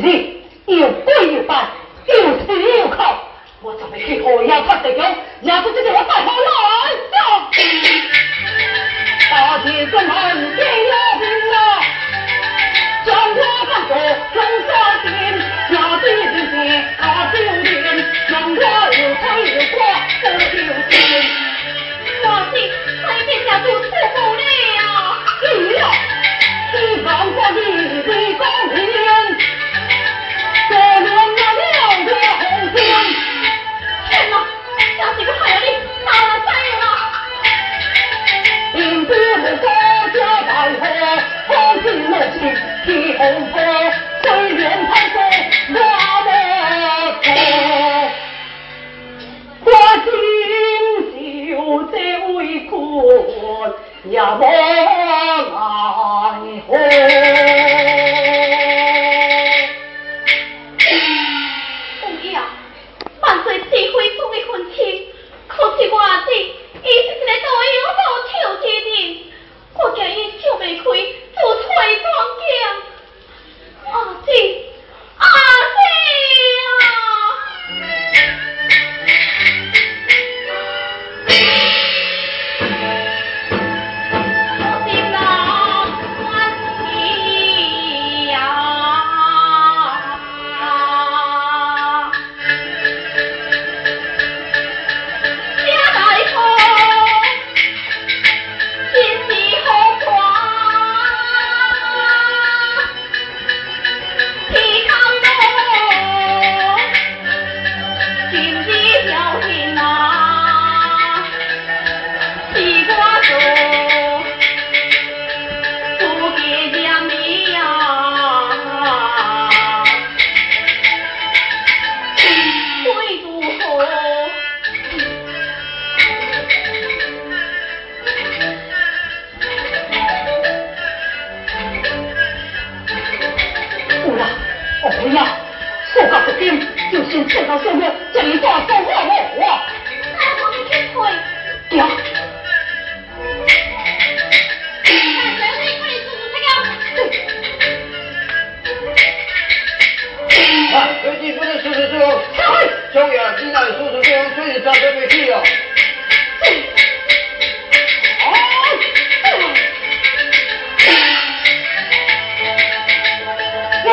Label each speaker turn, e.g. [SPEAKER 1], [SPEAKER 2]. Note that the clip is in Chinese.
[SPEAKER 1] 是你又跪又拜，又哭又叫，我怎会去后院发脾气？也要是因我大了。我虽，我过。我今在为君。就先送到现面这里，再再问问我。
[SPEAKER 2] 我的腿，
[SPEAKER 1] 爹。
[SPEAKER 3] 快，水井过来，你那叔叔这样水，你咋受不起啊？
[SPEAKER 1] 啊。我。